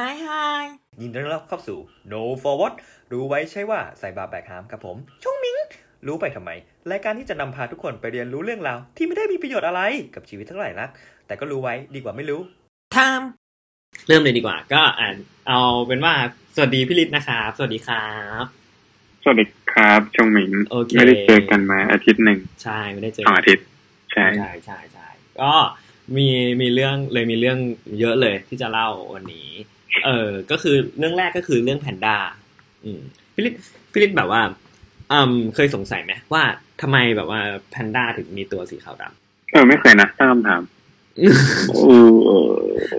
ฮายฮายยินดีต้อนรับเข้าสู่ No Forward รู้ไว้ใช่ว่าใส่บาแบกหามกับผมชงมิง รู้ไปทำไม รายการที่จะนำพาทุกคนไปเรียนรู้เรื่องราว ที่ไม่ได้มีประโยชน์อะไรกับชีวิตเท่าไหร่นัก แต่ก็รู้ไว้ดีกว่าไม่รู้ทามเริ่มเลยดีกว่า ก็อ่านเอาเป็นว่าสวัสดีพี่ฤทธิ์นะครับสวัสดีครับสวัสดีครับชงหมิงโอเคไม่ได้เจอกันมาอาทิตย์หนึ่งใช่ไม่ได้เจอสองอาทิตย์ใช่ใช่ใช่ใช่ก็มีมีเรื่องเลยมีเรื่องเยอะเลยที่จะเล่าวันนี้ เออ ก็คือเรื่องแรกก็คือเรื่องแพนด้าอืมพี่ฤทธิ์พี่ฤทธิ์แบบว่าอืมเคยสงสัยไหมว่าทำไมแบบว่าแพนด้าถึงมีตัวสีขาวดเออไม่เคยนะตั้งคำถามำเออเออ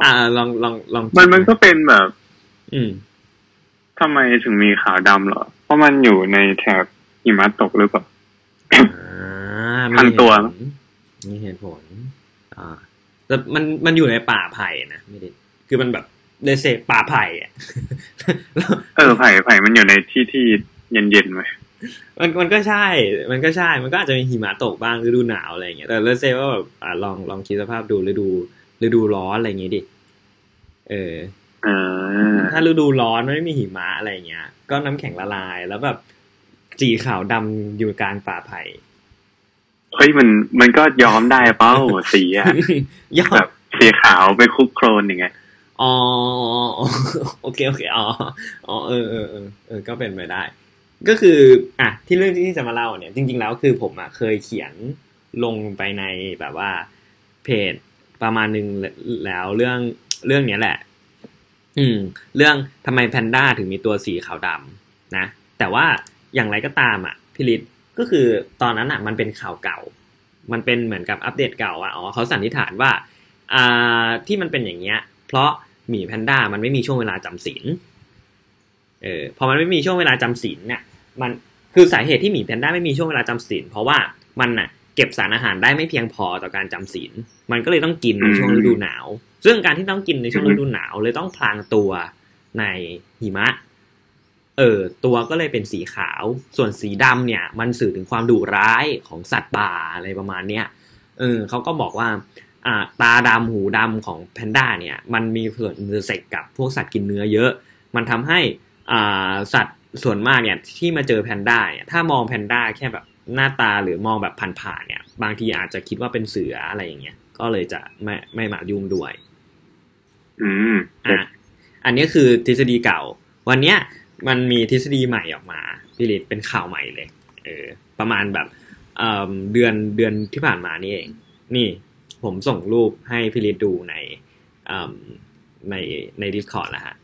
อ่าลองลองลอง มันมันก็เป็นแบบ อืมทำไมถึงมีขาวดำเหรอ เพราะมันอยู่ในแถบหิมะตกหรือเปล่าอ่ามีพันตัวเหตุผลมีเหตุผล อ่าแต่มันมันอยู่ในป่าไผ่นะไม่ได้คือมันแบบ เลเซป่าไผ่อะเออไผ่ไผ่มันอยู่ในที่ที่เย็นเย็นๆไหมมันมันก็ใช่ มันก็ใช่ มันก็อาจจะมีหิมะตกบ้างฤดูหนาวอะไรอย่างเงี้ย แต่เลเซว่าแบบอ่าลองลองคิดสภาพดูฤดูฤดูร้อนอะไรอย่างงี้ดิเออเออถ้าฤดูร้อนมันไม่มีหิมะอะไรอย่างเงี้ย ก็น้ำแข็งละลายแล้วแบบสีขาวดำอยู่กลางป่าไผ่เฮ้ยมันมันก็ย้อมได้เป้าสีอะยอแบดบสีขาวไปคลุกโครนอย่างเงี้ย อ๋อโอเคโอเคอ๋ออ๋อเออเออเออก็เป็นไปได้ ก็คืออะที่เรื่องที่จะมาเล่าเนี่ย จริง ๆ แล้วคือผมอะเคยเขียนลงไปในแบบว่า เพจประมาณหนึ่งแล้วเรื่องเรื่องเนี้ยแหละ อืม เรื่องทำไมแพนด้าถึงมีตัวสีขาวดำนะแต่ว่าอย่างไรก็ตามอะพี่ฤทธิ์ก็คือตอนนั้นอะ มันเป็นข่าวเก่า มันเป็นเหมือนกับอัปเดตเก่าอะอ๋อเขาสันนิษฐานว่า อ่าที่มันเป็นอย่างเงี้ย เพราะหมีแพนด้ามันไม่มีช่วงเวลาจำศีลเออพอมันไม่มีช่วงเวลาจำศีลเนี่ยมันคือสาเหตุที่หมีแพนด้าไม่มีช่วงเวลาจำศีลเพราะว่ามันน่ะเก็บสารอาหารได้ไม่เพียงพอต่อการจำศีลมันก็เลยต้องกินในช่วงฤดูหนาว ซึ่งการที่ต้องกินในช่วงฤดูหนาว เลยต้องพลางตัวในหิมะ เออตัวก็เลยเป็นสีขาว ส่วนสีดำเนี่ย มันสื่อถึงความดุร้ายของสัตว์ป่าอะไรประมาณเนี้ยเออเขาก็บอกว่าอ่า ตาดำหูดำของแพนด้าเนี่ยมันมีส่วน intersect กับพวกสัตว์กินเนื้อเยอะ มันทำให้อ่าสัตว์ส่วนมากเนี่ยที่มาเจอแพนด้าเนี่ยถ้ามองแพนด้าแค่แบบหน้าตาหรือมองแบบผ่านๆเนี่ย บางทีอาจจะคิดว่าเป็นเสืออะไรอย่างเงี้ยก็เลยจะไม่ไม่มายุ่งด้วย อืมอะอันนี้คือทฤษฎีเก่า วันเนี้ยมันมีทฤษฎีใหม่ออกมาพี่ลิศเป็นข่าวใหม่เลย เออ ประมาณแบบเอ่อเดือนเดือนที่ผ่านมานี่เอง นี่ ผมส่งรูปให้พี่ลิศดูในเอ่อในใน Discord แล้วฮะ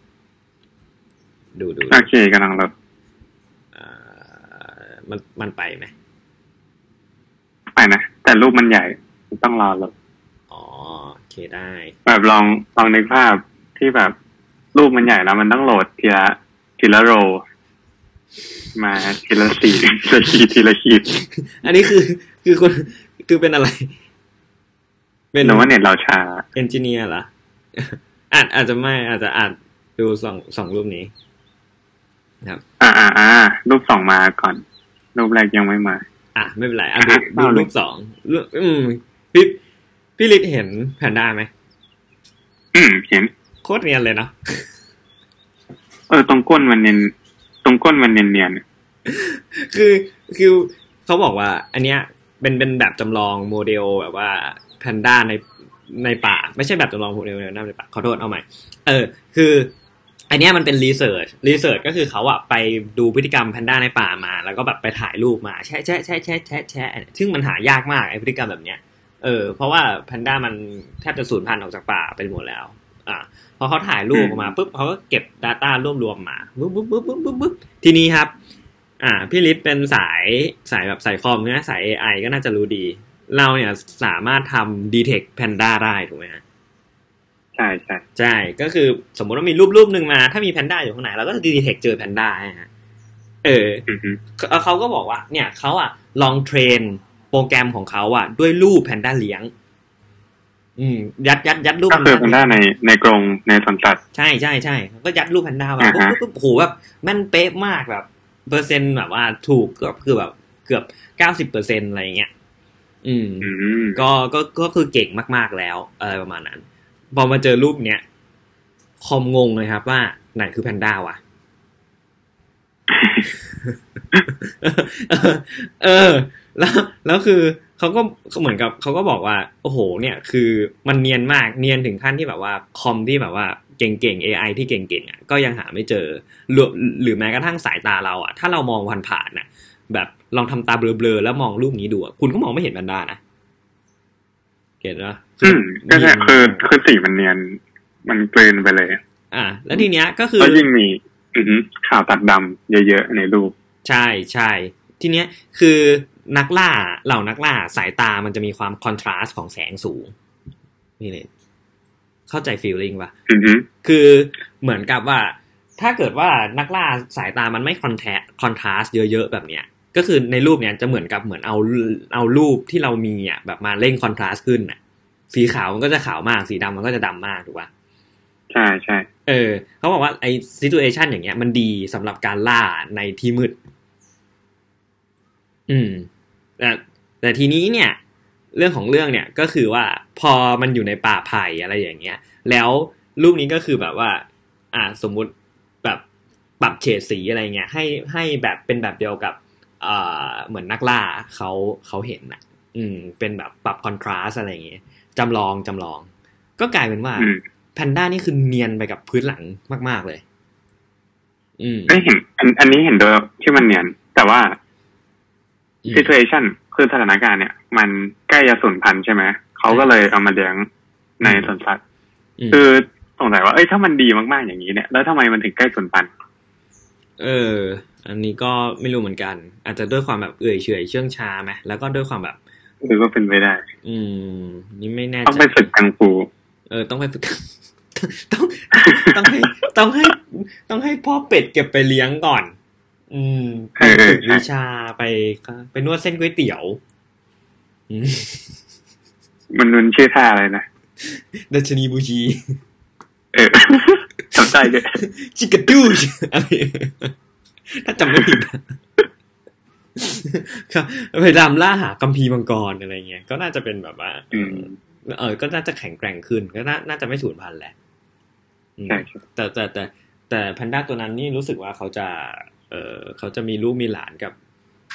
ดูดูโอเคกำลังรถเอ่อมันมันไปไหม ไปนะ แต่รูปมันใหญ่ต้องรอรถอ๋อโอเคได้ แบบลองลองนึกภาพที่แบบรูปมันใหญ่แล้วมันต้องโหลดทีละทีละโรมาทีละสีทีละขีดทีละขีด อันนี้คือคือคนคือเป็นอะไร เป็นหนูว่าเน็ตเราช้าเอนจิเนียร์เหรออาจอาจจะไม่อาจจะอาจดูสองสองรูปนี้ครับ อ่าอ่าอ่ารูปสองมาก่อน รูปแรกยังไม่มา อะไม่เป็นไรอะดูดูเอาเลยรูปสองรูปอืมพี่พี่ลิศเห็นแพนด้าไหมอืมเห็นโคตรเนียนเลยเนาะเออตรงก้นมันเนียนตรงก้นมันเนียนเนียนคือคือเขาบอกว่า อันเนี้ยเป็นเป็นแบบจำลองโมเดลแบบว่า แพนด้าในในป่า ไม่ใช่แบบจำลองโมเดลในป่าขอโทษเอาใหม่ เออ คืออันเนี้ยมันเป็น research research ก็คือเขาอะไปดูพฤติกรรมแพนด้าในป่ามา แล้วก็แบบไปถ่ายรูปมาแชะแชะแชะแชะแชะแชะซึ่งมันหายากมากไอพฤติกรรมแบบเนี้ยเออเพราะว่าแพนด้ามันแทบจะสูญพันธุ์ออกจากป่าไปหมดแล้ว อ่าพอเขาถ่ายรูปออกมาปุ๊บเขาก็เก็บ Data รวบรวมมาปุ๊บปุ๊บปุ๊บปุ๊บปุ๊บปุ๊บทีนี้ครับ อ่า พี่ลิศเป็นสายสายแบบสายคอมเนี่ยสาย AI ก็น่าจะรู้ดี เราเนี่ยสามารถทำ detect panda ได้ถูกไหมฮะๆใช่ใช่ใช่ก็คือสมมุติว่ามีรูปรูปหนึ่งมา ถ้ามีแพนด้าอยู่ข้างในเราก็จะ detect เจอแพนด้าฮะเอออือฮึเขาเขาก็บอกว่า เนี่ยเขาอะลอง train โปรแกรมของเขาอะด้วยรูปแพนด้าเลี้ยง อืม ยัดยัดยัดรูปก็คือมันได้ในในกรงในสวนสัตว์ใช่ใช่ใช่ก็ยัดรูปแพนด้ามาอ่าปุ๊บฮะปุ๊บปุ๊บโอ้โหแบบแม่นเป๊ะมากแบบ เปอร์เซ็นต์แบบว่าถูกก็คือแบบเกือบเก้าสิบเปอร์เซ็นอะไรอย่างเงี้ย อืมอืมก็ก็ก็คือเก่งมาก ๆแล้วอะไรประมาณนั้นพอมาเจอรูปเนี้ยคอมงงเลยครับว่าไหนคือแพนด้าวะเออ แล้วแล้วคือเขาก็เหมือนกับเขาก็บอกว่า โอ้โห เนี่ย คือมันเนียนมากเนียนถึงขั้นที่แบบว่า คอมที่แบบว่าเก่งๆ AI ที่เก่งๆอะก็ยังหาไม่เจอหรือหรือแม้กระทั่งสายตาเราอะ ถ้าเรามองผ่านๆน่ะ แบบ ลองทำตาเบลอๆแล้วมองรูปนี้ดูอะคุณก็มองไม่เห็นแพนด้านะเก็ตปะอืมก็ใช่คือคือสีมันเนียน มันกลืนไปเลย อ่า แล้วทีเนี้ยก็คือแล้วยิ่งมีอือหือข่าวตัดดำเยอะๆในรูป ใช่ใช่ทีเนี้ยคือนักล่าเหล่านักล่าสายตามันจะมีความคอนทราสต์ของแสงสูง นี่เลยเข้าใจ feeling ปะอือหือคือเหมือนกับว่า ถ้าเกิดว่านักล่าสายตามันไม่ contact contrast เยอะๆแบบเนี้ย ก็คือในรูปเนี้ยจะเหมือนกับเหมือนเอาเอารูปที่เรามีอะแบบมาเร่ง contrast ขึ้นอะ สีขาวมันก็จะขาวมาก สีดำมันก็จะดำมากถูกปะใช่ใช่เออเขาบอกว่าไอ้ situation อย่างเงี้ยมันดีสำหรับการล่าในที่มืด อืมแต่แต่ทีนี้เนี่ย เรื่องของเรื่องเนี่ยก็คือว่าพอมันอยู่ในป่าไผ่อะไรอย่างเงี้ย แล้วรูปนี้ก็คือแบบว่า อ่าสมมุติแบบปรับเฉดสีอะไรเงี้ยให้ให้แบบเป็นแบบเดียวกับอ่า เหมือนนักล่าเขาเขาเห็นอะ อืม เป็นแบบปรับคอนทราสอะไรอย่างเงี้ยจำลองจำลอง ก็กลายเป็นว่าอืมแพนด้านี่คือเนียนไปกับพื้นหลังมาก ๆเลย อืมไม่เห็นอันอันนี้เห็นโดยที่มันเนียน แต่ว่าอืม situation คือสถานการณ์เนี่ย มันใกล้จะสูญพันธุ์ใช่ไหมเขาก็เลยเอามาเลี้ยงในสวนสัตว์มคือสงสัยว่าเอ้ยถ้ามันดีมากๆอย่างนี้เนี่ย แล้วทำไมมันถึงใกล้สูญพันธุ์เออ อันนี้ก็ไม่รู้เหมือนกัน อาจจะด้วยความแบบเอื่อยเฉอยเชื่องช้าไหมแล้วก็ด้วยความแบบหรือว่าเป็นไปได้ อืม นี่ไม่แน่ต้องใจไปฝึกกังฟูเออ ต้องไปฝึกต้องต้องให้ต้องให้ต้องให้พ่อเป็ดเก็บไปเลี้ยงก่อน อืมไปเออฝึกใช่วิชาไปไปนวดเส้นก๋วยเตี๋ยวอืมมันมันชื่อท่าอะไรนะดัชนีบูชี เออจำได้ด้วยจิกาดูชอะไร ถ้าจำไม่ผิดนะครับพยายามล่าหากัมพีร์มังกรอะไรเงี้ยก็น่าจะเป็นแบบว่าอืมเออ ก็น่าจะแข็งแกร่งขึ้น ก็น่าน่าจะไม่สูญพันธุ์แหละอืมใช่ใช่แต่แต่แต่ แต่แพนด้าตัวนั้นนี่รู้สึกว่าเขาจะ เออเขาจะมีลูกมีหลานกับ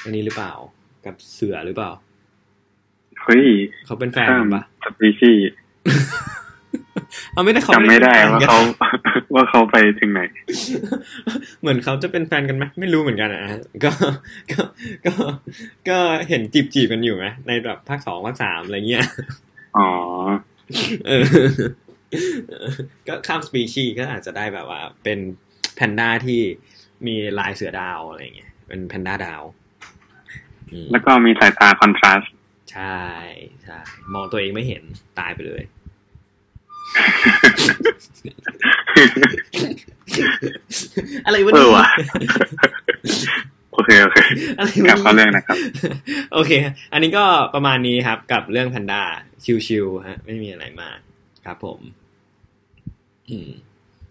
อันนี้หรือเปล่า กับเสือหรือเปล่า เฮ้ย เขาเป็นแฟนข้ากัมนปะสปีชีส์ เอาไม่ได้เขาจำไม่ได้เป็นแฟนว่ากันเขาว่าเขาไปถึงไหน เหมือนเขาจะเป็นแฟนกันไหมไม่รู้เหมือนกันอะก็ก็ก็ก็เห็นจีบจีบๆกันอยู่ไหมในแบบภาคสองภาคสามอะไรเงี้ยอ๋อเออก็ข้ามสปีชีส์ก็อาจจะได้แบบว่า เป็นแพนด้าที่มีลายเสือดาวอะไรเงี้ยเป็นแพนด้าดาวอืมแล้วก็มีสายตาคอนทราสต์ใช่ใช่มองตัวเองไม่เห็นตายไปเลย อะไรวะเอเนี่อว่ะยโอเค โอเคอะไรกลัวะบเข้าเรื่องนะครับ โอเค อันนี้ก็ประมาณนี้ครับ กับเรื่องแพนด้าชิวๆฮะ ไม่มีอะไรมากครับผม อืม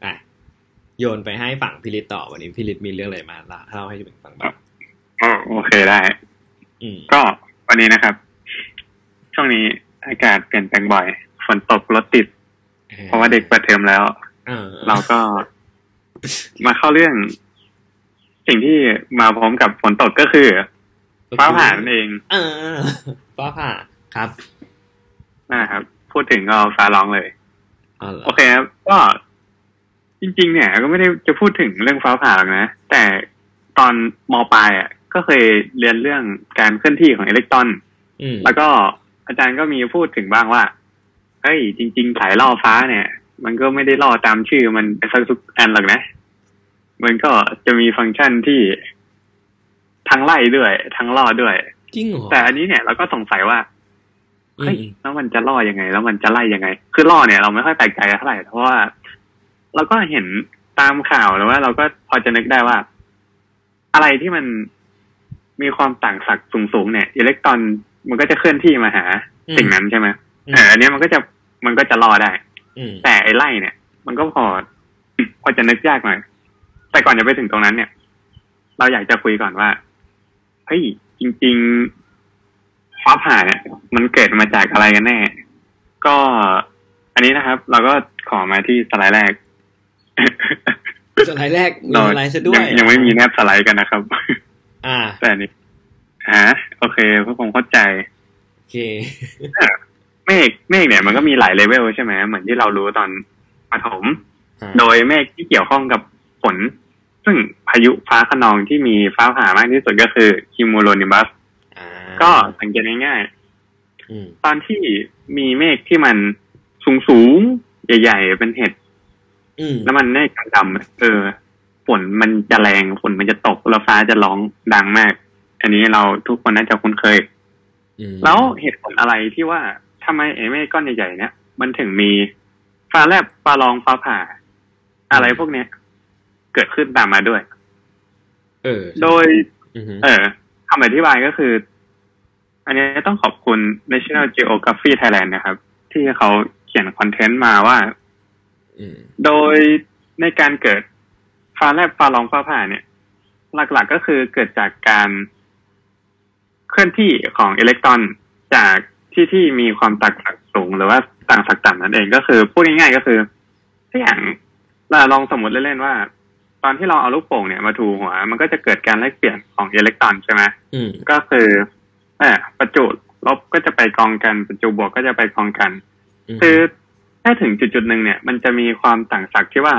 อะโยนไปให้ฝั่งพิริตต่อวันนี้พิริตมีเรื่องอะไรมาเล่าให้ถึงฟังบ้างอ๋อโอเคได้อืมก็วันนี้นะครับ ช่วงนี้อากาศเปลี่ยนแปลงบ่อย ฝนตกรถติด เพราะว่าเด็กเปิดเทอมแล้วเออเราก็มาเข้าเรื่อง สิ่งที่มาพร้อมกับฝนตกก็คือฟ้าผ่านั่นเองเออฟ้าผ่าครับนะครับ พูดถึงก็ฟ้าร้องเลยอ๋อเหรอโอเคครับก็จริง ๆ เนี่ยก็ไม่ได้จะพูดถึงเรื่องฟ้าผ่าหรอกนะ แต่ตอนมปลายอะ ก็เคยเรียนเรื่องการเคลื่อนที่ของอิเล็กตรอนอืมแล้วก็อาจารย์ก็มีพูดถึงบ้างว่า เฮ้ยจริงๆสายล่อฟ้าเนี่ย มันก็ไม่ได้ล่อตามชื่อมันไปสักทุกอันหรอกนะ มันก็จะมีฟังก์ชันที่ทั้งไล่ด้วย ทั้งล่อด้วย จริงเหรอแต่อันนี้เนี่ยเราก็สงสัยว่าอืเฮ้ยมแล้วมันจะล่อยังไง แล้วมันจะไล่ยังไง คือล่อเนี่ยเราไม่ค่อยแปลกใจเท่าไหร่เพราะว่า เราก็เห็นตามข่าวหรือว่า เราก็พอจะนึกได้ว่า อะไรที่มันมีความต่างศักย์สูงๆเนี่ยอิเล็กตรอนมันก็จะเคลื่อนที่มาหาสิ่งนั้นใช่ไหมอืมเอออันเนี้ยมันก็จะ มันก็จะล่อได้อืมแต่ไอ้ไล่เนี่ย มันก็พอ พอจะนึกยากหน่อย แต่ก่อนจะไปถึงตรงนั้นเนี่ย เราอยากจะคุยก่อนว่า เฮ้ย จริง ๆ ฟ้าผ่าเนี่ย มันเกิดมาจากอะไรกันแน่ ก็อันนี้นะครับ เราก็ขอมาที่สไลด์แรก สไลด์แรกมีเราสไลด์ซะด้วยงยังไม่มีแนบสไลด์กันนะครับ อ่า แต่อันนี่ฮะโอเคพวกผมเข้าใจ โอเค เมฆเมฆเนี่ยมันก็มีหลายเลเวลใช่ไหมเหมือนที่เรารู้ตอนประถมอ่าโดยเมฆที่เกี่ยวข้องกับฝนซึ่งพายุฟ้าคะนองที่มีฟ้าผ่ามากที่สุดก็คือคิมูโลนิบัสอ่าก็สังเกตง่ายอืมๆตอนที่มีเมฆที่มันสูงสูงๆใหญ่ๆเป็นเห็ดอืมแล้วมันเมฆดำๆอะเออฝนมันจะแรงฝนมันจะตกแล้วฟ้าจะร้องดังมาก อันนี้เราทุกคนน่าจะคุ้นเคยอืมแล้วเหตุผลอะไรที่ว่า ทำไมไอ้เมฆก้อนใหญ่ๆเนี่ยมันถึงมีฟ้าแลบฟ้าร้องฟ้าผ่า อะไรพวกเนี้ยเกิดขึ้นตามมาด้วย เออ โดยอืมเออคำอธิบายก็คือ อันนี้ต้องขอบคุณ National Geography Thailand นะครับ ที่เขาเขียนคอนเทนต์มาว่าอืมโดยในการเกิดฟ้าแลบฟ้าร้องฟ้าผ่าเนี่ย หลักๆก็คือเกิดจากการเคลื่อนที่ของอิเล็กตรอนจาก ที่ที่มีความต่างศักย์สูงหรือว่าต่างศักย์ต่ำนั่นเองก็คือพูดง่ายๆก็คือถ้าอย่างเราลองสมมติเล่นๆว่า ตอนที่เราเอาลูกโป่งเนี่ยมาถูหัว มันก็จะเกิดการแลกเปลี่ยนของอิเล็กตรอนใช่ไหมอืมก็คือเออประจุลบก็จะไปกองกันประจุบวกก็จะไปกองกันมคือถ้าถึงจุดจุดๆหนึ่งเนี่ย มันจะมีความต่างศักย์ที่ว่า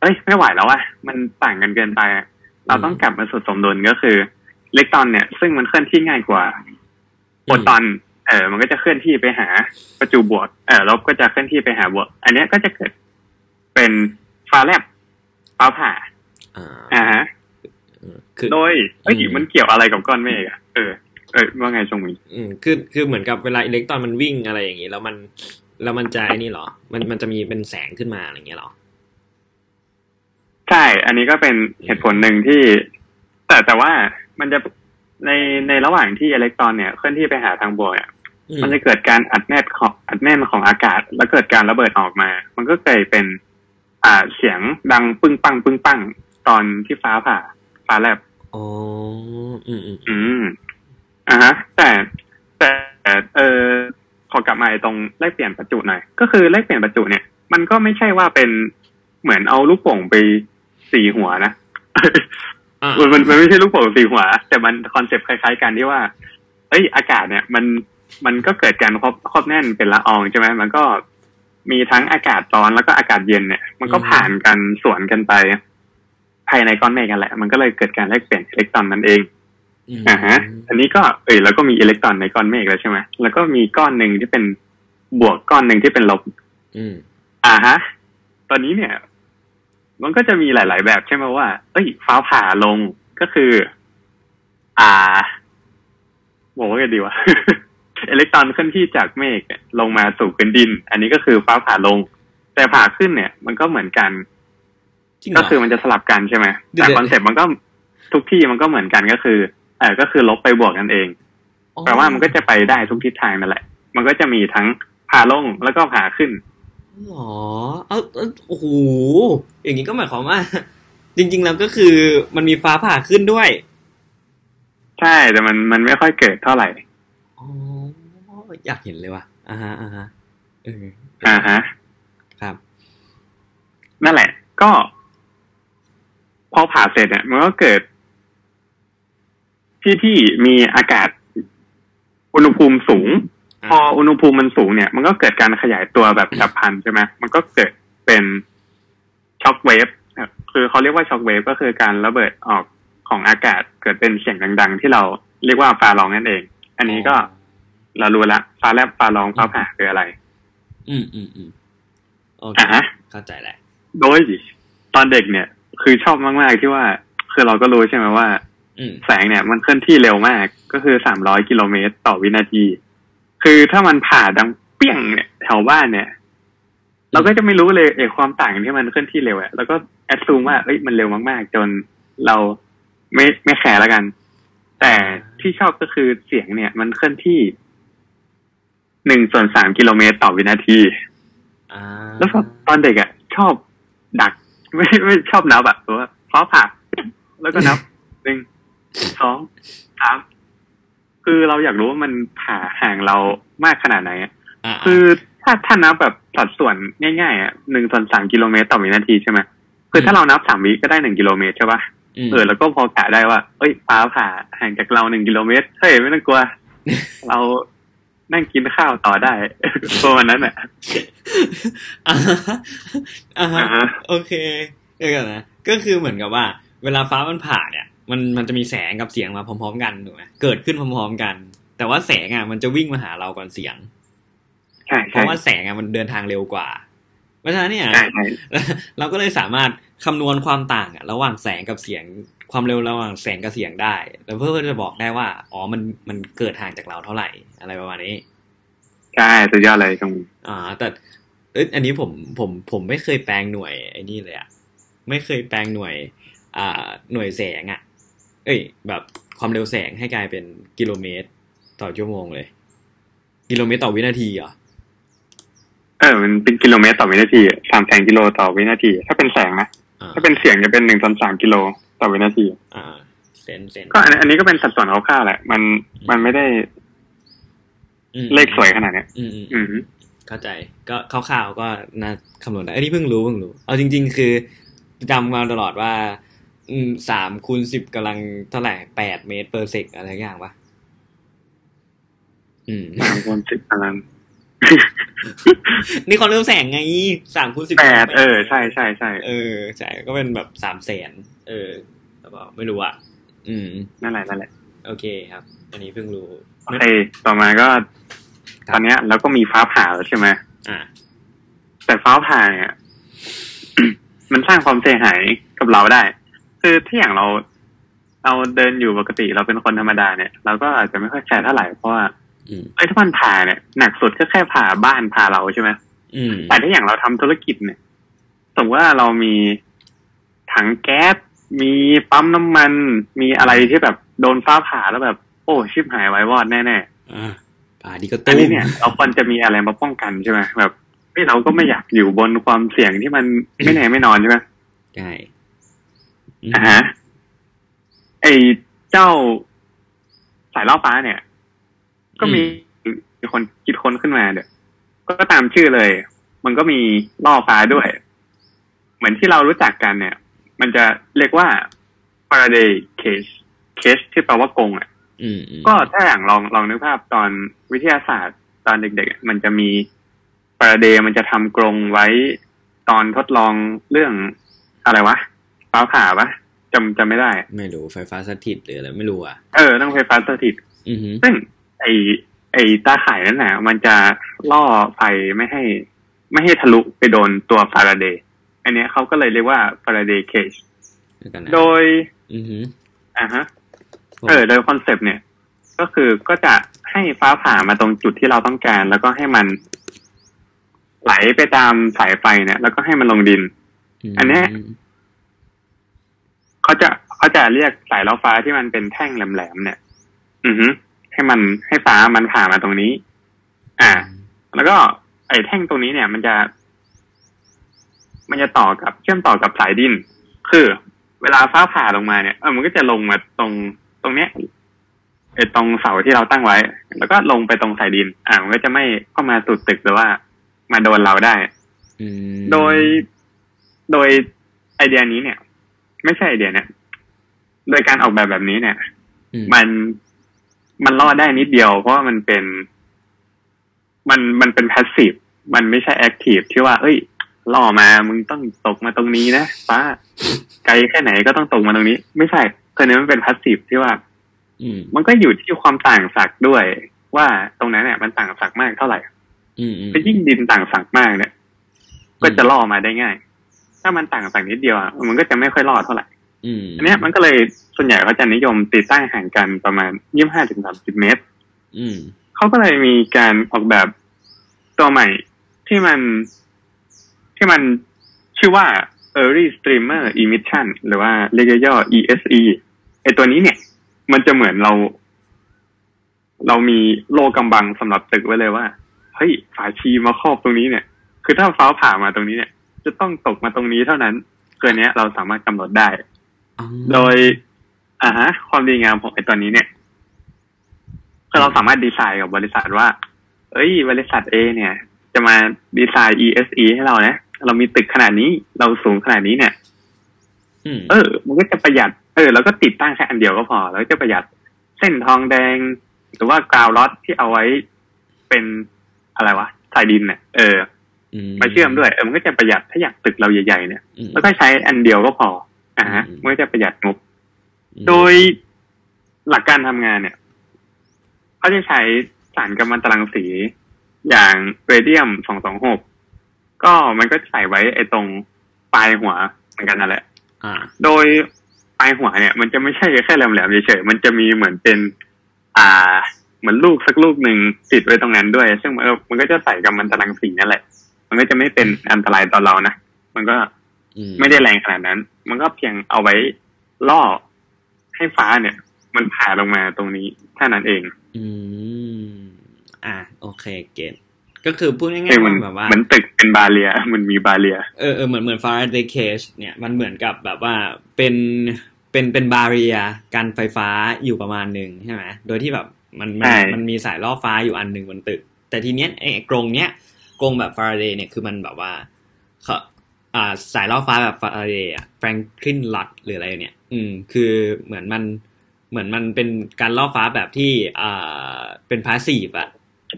เอ้ยไม่ไหวแล้วอะมันต่างกันเกินไปอะเราต้องกลับมาสู่สมดุลก็คืออิเล็กตรอนเนี่ย ซึ่งมันเคลื่อนที่ง่ายกว่าโปรตอน เออมันก็จะเคลื่อนที่ไปหาประจุบวกเออลบก็จะเคลื่อนที่ไปหาบวก อันเนี้ยก็จะเกิดเป็นฟ้าแลบฟ้าผ่าอ่าอ่าฮะคือโดยเอ้ยอืมมันเกี่ยวอะไรกับก้อนเมฆอะเออเออว่าไงชงมีอืมคือคือเหมือนกับเวลาอิเล็กตรอนมันวิ่งอะไรอย่างนี้ แล้วมันแล้วมันจะไอ้นี่เหรอ มันมันจะมีเป็นแสงขึ้นมาอะไรอย่างเงี้ยเหรอใช่ อันนี้ก็เป็นเหตุผลหนึ่งที่ แต่แต่ว่ามันจะในในระหว่างที่อิเล็กตรอนเนี่ยเคลื่อนที่ไปหาทางบวกเนี่ยอื มมันจะเกิดการอัดแน่นของอัดแน่นของอากาศ แล้วเกิดการระเบิดออกมา มันก็เกิดเป็น อ่าเสียงดังปึ้งปังปึ้งปังตอนที่ฟ้าผ่า ฟ้าแลบอ๋ออืมอืมอืมอ่าฮะ แต่แต่เออขอกลับมาไอ้ตรงแลกเปลี่ยนประจุหน่อย ก็คือแลกเปลี่ยนประจุเนี่ย มันก็ไม่ใช่ว่าเป็นเหมือนเอาลูกโป่งไปสีหัวนะอ่ามันมันมันไม่ใช่ลูกโป่งสีหัว แต่มัน concept คล้ายๆกันที่ว่าเอ้ยอากาศเนี่ย มัน มันก็เกิดการครอบครอบแน่นเป็นละอองใช่ไหมมันก็มีทั้งอากาศร้อนแล้วก็อากาศเย็นเนี่ย มันก็ผ่านกันสวนกันไป ภายในก้อนเมฆกันแหละ มันก็เลยเกิดการแลกเปลี่ยนอิเล็กตรอนนั่นเองอืมอ่าฮะ อันนี้ก็เอ้ยแล้วก็มีอิเล็กตรอนในก้อนเมฆแล้วใช่ไหมแล้วก็มีก้อนหนึ่งที่เป็นบวกก้อนหนึ่งที่เป็นลบ อืมอ่าฮะ ตอนนี้เนี่ย มันก็จะมีหลาย ๆ แบบใช่ไหมว่า เอ้ยฟ้าผ่าลงก็คือ อ่าบอกว่าไงดีวะ อิเล็กตรอนเคลื่อนที่จากเมฆเนี่ยลงมาสู่พื้นดิน อันนี้ก็คือฟ้าผ่าลง แต่ผ่าขึ้นเนี่ย มันก็เหมือนกันจริงเหรอก็คือมันจะสลับกันใช่ไหมเดี๋ยวแต่ concept มันก็ทุกที่มันก็เหมือนกันก็คือเออก็คือลบไปบวกกันเองอ๋อแปลว่ามันก็จะไปได้ทุกทิศทางนั่นแหละ มันก็จะมีทั้งผ่าลงแล้วก็ผ่าขึ้นหรอเอาเอาโอ้โหอย่างนี้ก็หมายความว่า จริง ๆ แล้วก็คือมันมีฟ้าผ่าขึ้นด้วย ใช่แต่มันมันไม่ค่อยเกิดเท่าไหร่ อ๋ออยากเห็นเลยว่ะอ่าฮะอ่าฮะเอออ่าฮะครับ นั่นแหละ ก็ พอผ่าเสร็จเนี่ยมันก็เกิด ที่ที่มีอากาศอุณหภูมิสูง พออุณหภูมิมันสูงเนี่ย มันก็เกิดการขยายตัวแบบฉับพลันใช่ไหมมันก็เกิดเป็นช็อคเวฟคือเขาเรียกว่าช็อคเวฟก็คือการระเบิดออกของอากาศเกิดเป็นเสียงดัง ๆ ที่เราเรียกว่าฟ้าร้องนั่นเอง อันนี้ก็เรารู้ละฟ้าแลบฟ้าร้องฟ้าผ่าคืออะไร อืมอืมอืมโอเคอ่าฮะเข้าใจแหละ โดยตอนเด็กเนี่ย คือชอบมาก ๆ ที่ว่า คือเราก็รู้ใช่ไหมว่าอืมแสงเนี่ย มันเคลื่อนที่เร็วมาก ก็คือสามร้อยกิโลเมตรต่อวินาที คือถ้ามันผ่าดังเปี้ยงเนี่ยแถวบ้านเนี่ย เราก็จะไม่รู้เลยเอกความต่างที่มันเคลื่อนที่เร็วอะแล้วก็แอดซูมว่าเอ้ยมันเร็วมาก ๆ จนเราไม่ไม่แคร์แล้วกัน แต่ที่ชอบก็คือเสียงเนี่ย มันเคลื่อนที่หนึ่งส่วนสามกิโลเมตรต่อวินาทีอ่าแล้วพอตอนเด็กอะ ชอบดัก ไม่ไม่ชอบนับแบบว่าฟ้าผ่าแล้วก็นับหนึ่งสองสามคือเราอยากรู้ว่ามันผ่าห่างเรามากขนาดไหนอะอ่าคือถ้าถ้านับแบบสัดส่วนง่ายๆอะหนึ่งส่วนสามกิโลเมตรต่อวินาทีใช่ไหมคือถ้าเรานับสามวิก็ได้หนึ่งกิโลเมตรใช่ปะม เออแล้วก็พอกะได้ว่า เอ้ยฟ้าผ่าห่างจากเราหนึ่งกิโลเมตรเฮ้ยไม่ต้องกลัว เรานั่งกินข้าวต่อได้ประมาณนั้นแหละอ่าฮะอ่าฮะอ่าฮะโอเคเดี๋ยวก่อนนะก็คือเหมือนกับว่า เวลาฟ้ามันผ่าเนี่ย มันมันจะมีแสงกับเสียงมาพร้อม ๆ กันถูกไหมเกิดขึ้นพร้อมๆกัน แต่ว่าแสงอะมันจะวิ่งมาหาเราก่อนเสียงใช่เพใช่ราะว่าแสงอะมันเดินทางเร็วกว่า เพราะฉะนั้นเนี่ยใช่ใช่เราก็เลยสามารถ คำนวณความต่างอะระหว่างแสงกับเสียงความเร็วระหว่างแสงกับเสียงได้ แล้วเพื่อจะบอกได้ว่า อ๋อมันมันเกิดห่างจากเราเท่าไหร่อะไรประมาณนี้ใช่สุดยอดเลยตรงอ่า แต่เอยอันนี้ผมผมผมไม่เคยแปลงหน่วยไอ้นี่เลยอะไม่เคยแปลงหน่วย อ่า หน่วยแสงอะเอ้ย แบบความเร็วแสงให้กลายเป็นกิโลเมตร ต่อชั่วโมงเลย กิโลเมตรต่อวินาทีเหรอเออมันเป็นกิโลเมตรต่อวินาทีสามแสนกิโลต่อวินาที ถ้าเป็นแสงนะอ่า ถ้าเป็นเสียงจะเป็นหนึ่งส่วนสามกิโลต่อวินาทีอ่าเซนเซนก็อันอันนี้ก็เป็นสัดส่วนคร่าวๆแหละ มันมันไม่ได้อืมเลขสวยขนาดเนี้ยอืมอืมอืมเข้าใจ ก็คร่าวๆก็น่าคำนวณได้อันนี้เพิ่งรู้เพิ่งรู้ เอาจริง ๆ คือจำมาตลอดว่าอืมสามคูณสิบกำลังเท่าไหร่แปดเมตรเปอร์เซกอะไรอย่างวะอืมสามคนสิบพลัง นี่ความเร็วแสงไงสามคูณสิบแปดเออใช่ใช่ใช่เออใช่ก็เป็นแบบสามแสนเออแล้วก็ไม่รู้อะ อืมนั่นแหละนั่นแหละ โอเคครับ อันนี้เพิ่งรู้โอเคต่อมาก็ ตอนเนี้ยเราก็มีฟ้าผ่าแล้วใช่ไหมอ่าแต่ฟ้าผ่าเนี่ยมันสร้างความเสียหายกับเราได้ คือถ้าอย่างเราเราเดินอยู่ปกติเราเป็นคนธรรมดาเนี่ย เราก็อาจจะไม่ค่อยแคร์เท่าไหร่เพราะว่าอืม ไอ้ยถ้ามันผ่าเนี่ยหนักสุดก็แค่ผ่าบ้านผ่าเราใช่ไหมอืมแต่ถ้าอย่างเราทำธุรกิจเนี่ยสมมติว่าเรามีถังแก๊สมีปั๊มน้ำมัน มีอะไรที่แบบโดนฟ้าผ่าแล้วแบบ โอ้ชิบหายไว้วอดแน่อ่าป่าดีก็ๆอัตู้นนี้เนี่ยเราควรจะมีอะไรมาป้องกันใช่ไหมแบบเฮ้ยเราก็ไม่อยากอยู่บนความเสี่ยงที่มันไม่แน่ไม่นอนใช่ไหมใช่อืมอ่าฮะไอ้เจ้าสายล่อฟ้าเนี่ย ก็มีมีคนคิดค้นขึ้นมาเดี๋ยวก็ตามชื่อเลย มันก็มีล่อฟ้าด้วย เหมือนที่เรารู้จักกันเนี่ย มันจะเรียกว่า Faraday cage cage ที่แปลว่ากรงอะอืมอืมก็ถ้าอย่างลองลองนึกภาพตอนวิทยาศาสตร์ตอนเด็ก ๆ มันจะมี Faraday มันจะทำกรงไว้ตอนทดลองเรื่องอะไรวะฟ้าผ่าปะจำจำไม่ได้ ไม่รู้ไฟฟ้าสถิตหรืออะไรไม่รู้อะ เออต้องไฟฟ้าสถิตอือหือซึ่ง ไอไอตาข่ายนั่นแหละมันจะล่อไฟไม่ให้ ไม่ให้ทะลุไปโดนตัวฟาราเดย์อันเนี้ยเขาก็เลยเรียกว่า Faraday cage เดี๋ยวกันนะโดยอือหืออ่าฮะผมเออโดย concept เนี่ย ก็คือก็จะให้ฟ้าผ่ามาตรงจุดที่เราต้องการ แล้วก็ให้มัน ไหลไปตามสายไฟเนี่ย แล้วก็ให้มันลงดินมอันเนี้ยเขาจะเขาจะเรียกสายล่อฟ้าที่มันเป็นแท่งแหลมๆเนี่ย อือฮึ ให้มันให้ฟ้ามันผ่ามาตรงนี้ อ่า แล้วก็ไอ้แท่งตรงนี้เนี่ย มันจะ มันจะต่อกับเชื่อมต่อกับสายดิน คือเวลาฟ้าผ่าลงมาเนี่ยเออมันก็จะลงมาตรงตรงเนี้ยไอ้ตรงเสาที่เราตั้งไว้ แล้วก็ลงไปตรงสายดิน อ่ามันก็จะไม่เข้ามาสุดตึกหรือว่ามาโดนเราได้อืมโดยโดยไอเดียนี้เนี่ย ไม่ใช่ไอเดียเนี่ย โดยการออกแบบแบบนี้เนี่ยอืมมัน มันรอดได้นิดเดียว เพราะว่ามันเป็น มันมันเป็น passive มันไม่ใช่ active ที่ว่า เอ้ยล่อมามึงต้องตกมาตรงนี้นะผ่าไกลแค่ไหนก็ต้องตกมาตรงนี้ ไม่ใช่คือนี้มันเป็น passive ที่ว่า อืมมันก็อยู่ที่ความต่างศักย์ด้วย ว่าตรงนั้นเนี่ย มันต่างศักย์มากเท่าไหร่อืมอืมถ้ายิ่งดินต่างศักย์มากเนี่ย ก็จะล่อมาได้ง่าย ถ้ามันต่างศักย์นิดเดียวอะมันก็จะไม่ค่อยรอดเท่าไหร่อืมอันเนี้ยมันก็เลย ส่วนใหญ่เขาจะนิยมติดตั้งห่างกันประมาณยี่ห้าถึงสามสิบเมตรอืมเขาก็เลยมีการออกแบบตัวใหม่ที่มันที่มันชื่อว่า Early Streamer Emission หรือว่าเรียกย่อๆ ESE ไอตัวนี้เนี่ย มันจะเหมือนเรา เรามีโลกำบังสำหรับตึกไว้เลยว่าเฮ้ยฝาชีมาครอบตรงนี้เนี่ย คือถ้าฟ้าผ่ามาตรงนี้เนี่ย จะต้องตกมาตรงนี้เท่านั้น เกินเนี้ยเราสามารถกำหนดได้อ๋อโดย อ่าฮะ ความดีงามของไอ้ตัวนี้เนี่ยคือเราสามารถดีไซน์กับบริษัทว่า เอ้ย บริษัท A เนี่ย จะมาดีไซน์ ESE ให้เรานะเรามีตึกขนาดนี้ เราสูงขนาดนี้เนี่ยอืมเออ มันก็จะประหยัด เออ แล้วก็ติดตั้งแค่อันเดียวก็พอ แล้วก็จะประหยัดเส้นทองแดง หรือว่ากราวล็อตที่เอาไว้เป็นอะไรวะสายดินเนี่ยเออมาเชื่อมด้วย เออ มันก็จะประหยัดถ้าอยากตึกเราใหญ่ๆเนี่ยอืมแล้วก็ใช้อันเดียวก็พอ อ่าฮะอืมมันก็จะประหยัดงบอืม โดยหลักการทำงานเนี่ยเขาจะใช้สารกัมมันตรังสี อย่างเรเดียม226ก็มันก็ใส่ไว้ไอ้ตรงปลายหัวเหมือนกันนั่นแหละอ่าโดยปลายหัวเนี่ย มันจะไม่ใช่แค่แหลมๆเฉยๆมันจะมีเหมือนเป็น อ่า เหมือนลูกสักลูกหนึ่งติดไว้ตรงนั้นด้วย ซึ่งมันก็มันก็จะใส่กัมมันตรังสีนั่นแหละ มันก็จะไม่เป็นอันตรายต่อเรานะมันก็อืมไม่ได้แรงขนาดนั้น มันก็เพียงเอาไว้ล่อ ให้ฟ้าเนี่ย มันผ่าลงมาตรงนี้เท่านั้นเอง อืม อะโอเคเก็ตก็คือพูดง่าเอยอๆมันว่าแบบว่าเหมือนตึกเป็นบาเรีย มันมีบาเรีย เออเออเหมือนเหมือน Faraday cage เนี่ยมันเหมือนกับแบบว่าเป็นเป็นเป็นบาเรียกันไฟฟ้าอยู่ประมาณหนึ่งใช่ไหมโดยที่แบบมันมันใช่มันมีสายล่อฟ้าอยู่อันหนึ่งบนตึก แต่ทีเนี้ยไอ้กรงเนี้ยกรงแบบ Faraday เนี่ยคือมันแบบว่าเขา อ่าสายล่อฟ้าแบบ Faraday อะ Franklin Lot หรืออะไรเนี่ย อืม คือเหมือนมันเหมือนมันเป็นการล่อฟ้าแบบที่อ่าเป็นพาสซีฟอะ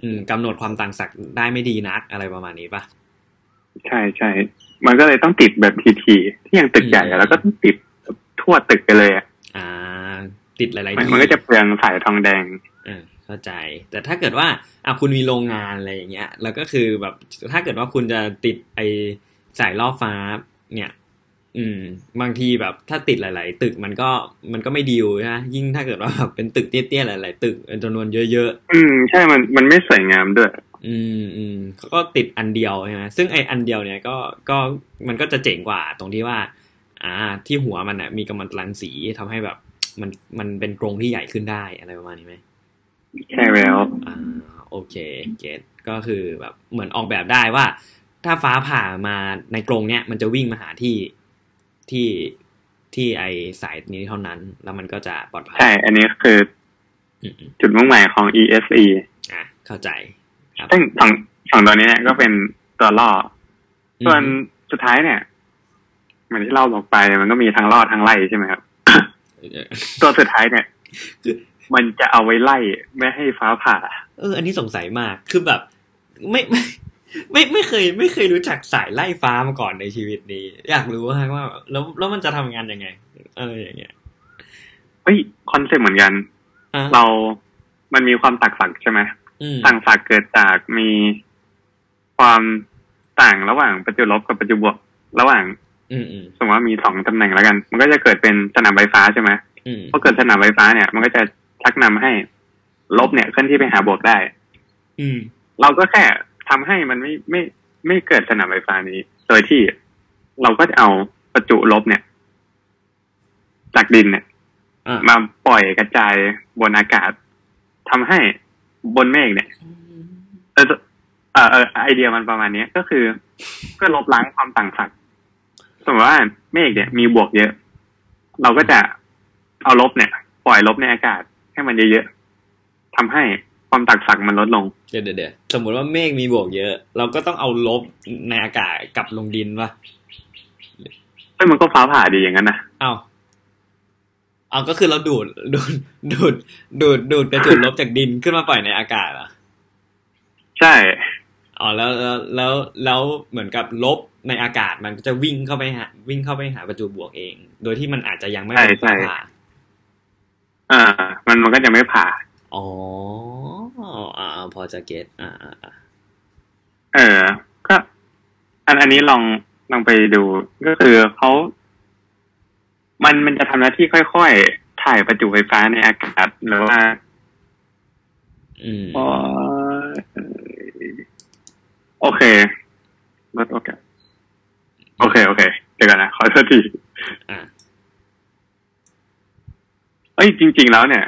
อืมกำหนดความต่างศักย์ได้ไม่ดีนักอะไรประมาณนี้ปะใช่ใช่มันก็เลยต้องติดแบบทีๆที่ยังตึกใหญ่อะแล้วก็ต้องติดทั่วตึกไปเลยอะอ่า ติดหลายมันๆที่มันก็จะเปลืองสายทองแดงเออเข้าใจ แต่ถ้าเกิดว่าอะคุณมีโรงงานอะไรอย่างเงี้ย แล้วก็คือแบบถ้าเกิดว่าคุณจะติดไอ สายล่อฟ้าเนี่ย อืม บางทีแบบถ้าติดหลาย ๆ ตึกมันก็มันก็ไม่ดีลนะยิ่งถ้าเกิดว่าแบบเป็นตึกเตี้ย ๆ หลาย ๆ ตึกจำนวนเยอะอืม ใช่มันมันไม่สวยงามด้วยๆอืมอืมเขาก็ติดอันเดียวใช่ไหมซึ่งไออันเดียวเนี่ยก็ก็มันก็จะเจ๋งกว่าตรงที่ว่า อ่า ที่หัวมันอะมีกำมันตรังสีทำให้แบบมันมันเป็นกรงที่ใหญ่ขึ้นได้อะไรประมาณนี้ไหมใช่แล้วอ่าโอเค เก็ตก็คือแบบเหมือนออกแบบได้ว่า ถ้าฟ้าผ่ามาในกรงเนี้ยมันจะวิ่งมาหาที่ที่ที่ไอสายนี้เท่านั้น แล้วมันก็จะปลอดภัย ใช่ อันนี้คืออืมอืมจุดมุ่งหมายของ ESE อะ เข้าใจครับซึ่งสองสองตัวนี้เนี่ยก็เป็นตัวล่อ ส่วนอืมสุดท้ายเนี่ยเหมือนที่เราบอกไปมันก็มีทั้งรอดทั้งไล่ใช่ไหมครับเออตัวสุดท้ายเนี่ยคือมันจะเอาไว้ไล่ไม่ให้ฟ้าผ่า เออ อันนี้สงสัยมาก คือแบบ ไม่ไม่ ไม่ไม่เคยไม่เคยรู้จักสายไล่ฟ้ามาก่อนในชีวิตนี้ อยากรู้ว่าว่าแล้วแล้วมันจะทำงานยังไงเอออย่างเงี้ยเฮ้ย concept เหมือนกันอะเรา มันมีความต่างศักย์ใช่ไหมอืมต่างศักย์เกิดจากมีความต่างระหว่างประจุลบกับประจุบวก ระหว่างอืมอืมสมมติว่ามีสองตำแหน่งแล้วกัน มันก็จะเกิดเป็นสนามไฟฟ้าใช่ไหมอืมพอเกิดสนามไฟฟ้าเนี่ย มันก็จะชักนำให้ลบเนี่ยเคลื่อนที่ไปหาบวกได้ อืมเราก็แค่ ทำให้มันไม่ไม่ไม่เกิดสนามไฟฟ้านี้ โดยที่เราก็จะเอาประจุลบเนี่ย จากดินเนี่ยอะมาปล่อยกระจายบนอากาศทำให้บนเมฆเนี่ยเออเออเออไอเดียมันประมาณเนี้ยก็คือเพื่อลบล้างความต่างศักย์สมมติว่าเมฆเนี่ยมีบวกเยอะ เราก็จะเอาลบเนี่ย ปล่อยลบในอากาศให้มันเยอะๆทำให้ความต่างศักย์มันลดลง เดี๋ยวเดี๋ยวเดี๋ยวส มมติว่าเมฆมีบวกเยอะ เราก็ต้องเอาลบในอากาศกลับลงดินวะเอ้ยมันก็ฟ้าผ่าดีอย่างนั้นนะเอาเอาก็คือเราดูดดูดดูดดูดดูดกระจุดลบจากดินขึ้นมาปล่อยในอากาศเหรอใช่อ๋อแล้วแล้วแล้วแล้วเหมือนกับลบในอากาศมันก็จะวิ่งเข้าไปหาวิ่งเข้าไปหาประจุบวกเอง โดยที่มันอาจจะยังไม่เป็นฟ้าผ่าอ่า มันมันก็จะไม่ผ่า อ๋อ อ่า พอจะเก็ตอ่าอ่าอ่าเออ ก็ อันอันนี้ลองลองไปดู ก็คือเขามันมันจะทำหน้าที่ค่อยๆ ถ่ายประจุไฟฟ้าในอากาศหรือว่าอืมอ๋อโอเคลดโอกาสโอเค โอเค เดี๋ยวกันนะ ขอโทษทีอ่าเอ้ย จริง ๆ แล้วเนี่ย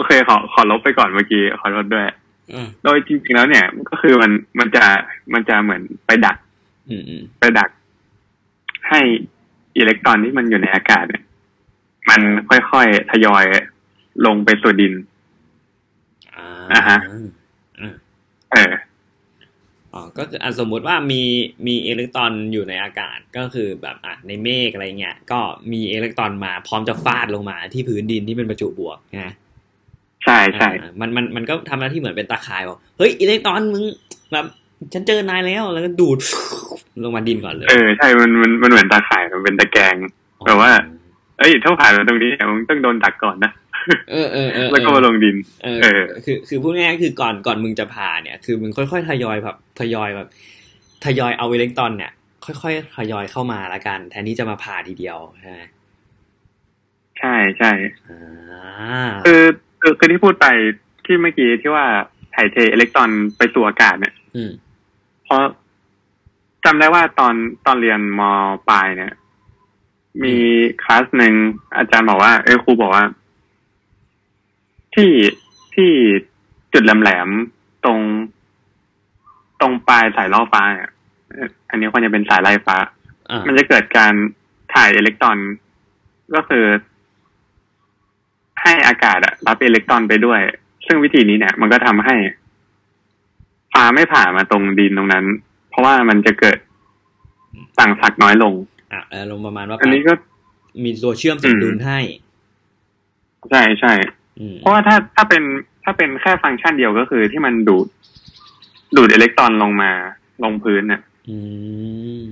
โอเคขอขอลบไปก่อนเมื่อกี้ขอโทษด้วยอืมโดยจริงๆแล้วเนี่ยก็คือมันมันจะมันจะเหมือนไปดักอืมอืมไปดัก ให้อิเล็กตรอนที่มันอยู่ในอากาศเนี่ย มันค่อยๆทยอยลงไปสู่ดินอ่าอ่าฮะอืมเอออ๋อก็คืออะสมมุติว่ามีมีอิเล็กตรอนอยู่ในอากาศก็คือแบบอะในเมฆอะไรเงี้ยก็มีอิเล็กตรอนมาพร้อมจะฟาดลงมาที่พื้นดินที่เป็นประจุบวกนะ ใช่ใช่อ่ามันมันมันก็ทำหน้าที่เหมือนเป็นตาข่ายบอกเฮ้ยอิเล็กตรอนมึงแบบฉันเจอนายแล้วแล้วก็ดูดลงมาดินก่อนเลย เออใช่มันมันมันเหมือนตาข่ายมันเป็นตะแกรงแบบว่า เอ้ยถ้าผ่านมาตรงนี้มึงต้องโดนดักก่อนนะเออเออเออแล้วก็มาลงดิน เออเออคือ คือพูดง่ายๆคือก่อนก่อนมึงจะผ่าเนี่ย คือมึงค่อยๆทยอยแบบทยอยแบบทยอยเอาอิเล็กตรอนเนี่ย ค่อยๆทยอยเข้ามาละกัน แทนที่จะมาผ่าทีเดียวใช่ไหมใช่ใช่อ่าคือ คือคือที่พูดไปที่เมื่อกี้ที่ว่าถ่ายเทอิเล็กตรอนไปสู่อากาศเนี่ยอืมเพราะจำได้ว่าตอนตอนเรียนมปลายเนี่ย มีคลาสหนึ่งอาจารย์บอกว่า เอ้ยครูบอกว่า ที่ที่จุดแหลมๆตรง ตรงปลายสายล่อฟ้าเนี่ยเอ่ออันนี้ควรจะเป็นสายไล่ฟ้าอ่ามันจะเกิดการถ่ายอิเล็กตรอน ก็คือ ให้อากาศอะรับอิเล็กตรอนไปด้วย ซึ่งวิธีนี้เนี่ย มันก็ทำให้ฟ้าไม่ผ่ามาตรงดินตรงนั้น เพราะว่ามันจะเกิดต่างศักย์น้อยลง อะเออลงประมาณว่าอันนี้ก็มีตัวเชื่อมสมดุลให้ ใช่ใช่อืมเพราะว่าถ้าถ้าเป็นถ้าเป็นแค่ฟังก์ชันเดียวก็คือที่มันดูด ดูดอิเล็กตรอนลงมาลงพื้นเนี่ยอืม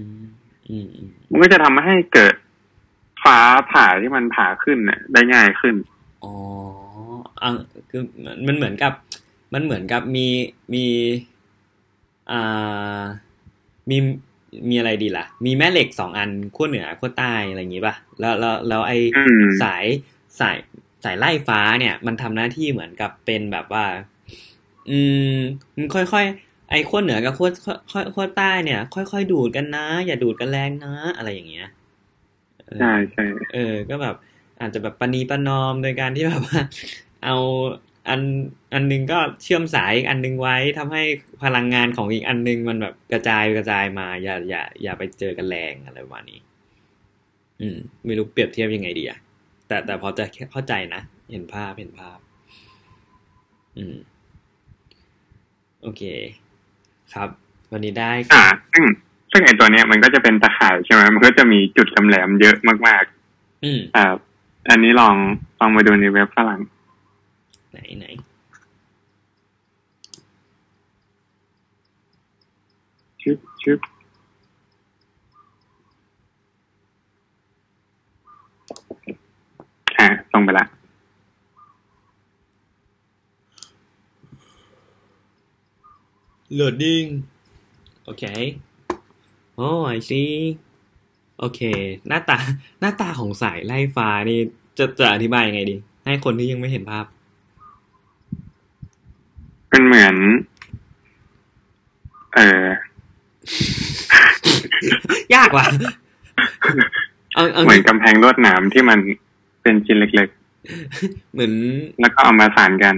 อืมอืมมันก็จะทำให้เกิดฟ้าผ่าที่มันผ่าขึ้นเนี่ยได้ง่ายขึ้น อ๋ออะคือมันเหมือนกับ มันเหมือนกับมีมีอ่ามีมีอะไรดีล่ะ มีแม่เหล็กสองอันขั้วเหนือขั้วใต้อะไรอย่างงี้ป่ะ แล้วแล้วแล้วไออืมสายสายสายไล่ฟ้าเนี่ย มันทำหน้าที่เหมือนกับเป็นแบบว่า อืมมันค่อยๆไอ้ขั้วเหนือกับขั้วขั้วขั้วใต้เนี่ย ค่อยๆดูดกันนะ อย่าดูดกันแรงนะ อะไรอย่างเงี้ยเออใช่ใช่เออ ก็แบบ อาจจะแบบปณีประนอมโดยการที่แบบว่าเอาอันอันหนึงก็เชื่อมสายอีกอันหนึงไว้ทำให้พลังงานของอีกอันหนึงมันแบบกระจายกระจายมา อย่าอย่าอย่าไปเจอกันแรงอะไรประมาณนี้ อืม ไม่รู้เปรียบเทียบยังไงดีอะแต่แต่พอจะเข้าใจนะ เห็นภาพเห็นภาพ อืม โอเค ครับ วันนี้ได้อ่าซึ่งซึ่งไอตัวเนี้ยมันก็จะเป็นตะข่ายใช่ไหมมันก็จะมีจุดแหลมๆเยอะมากอืมๆอ่า อันนี้ลองลองมาดูในเว็บฝรั่งไหนไหนชึบชึบอ่าส่งไปละ loading โอเคโอ้ I see โอเค หน้าตาหน้าตาของสายไล่ฟ้านี่ จะจะอธิบายยังไงดี ให้คนที่ยังไม่เห็นภาพ เป็นเหมือน เออยากว่ะเอาเอาเหมือนกำแพงลวดหนามที่มันเป็นชิ้นเล็กเหมือนๆแล้วก็เอามาสานกัน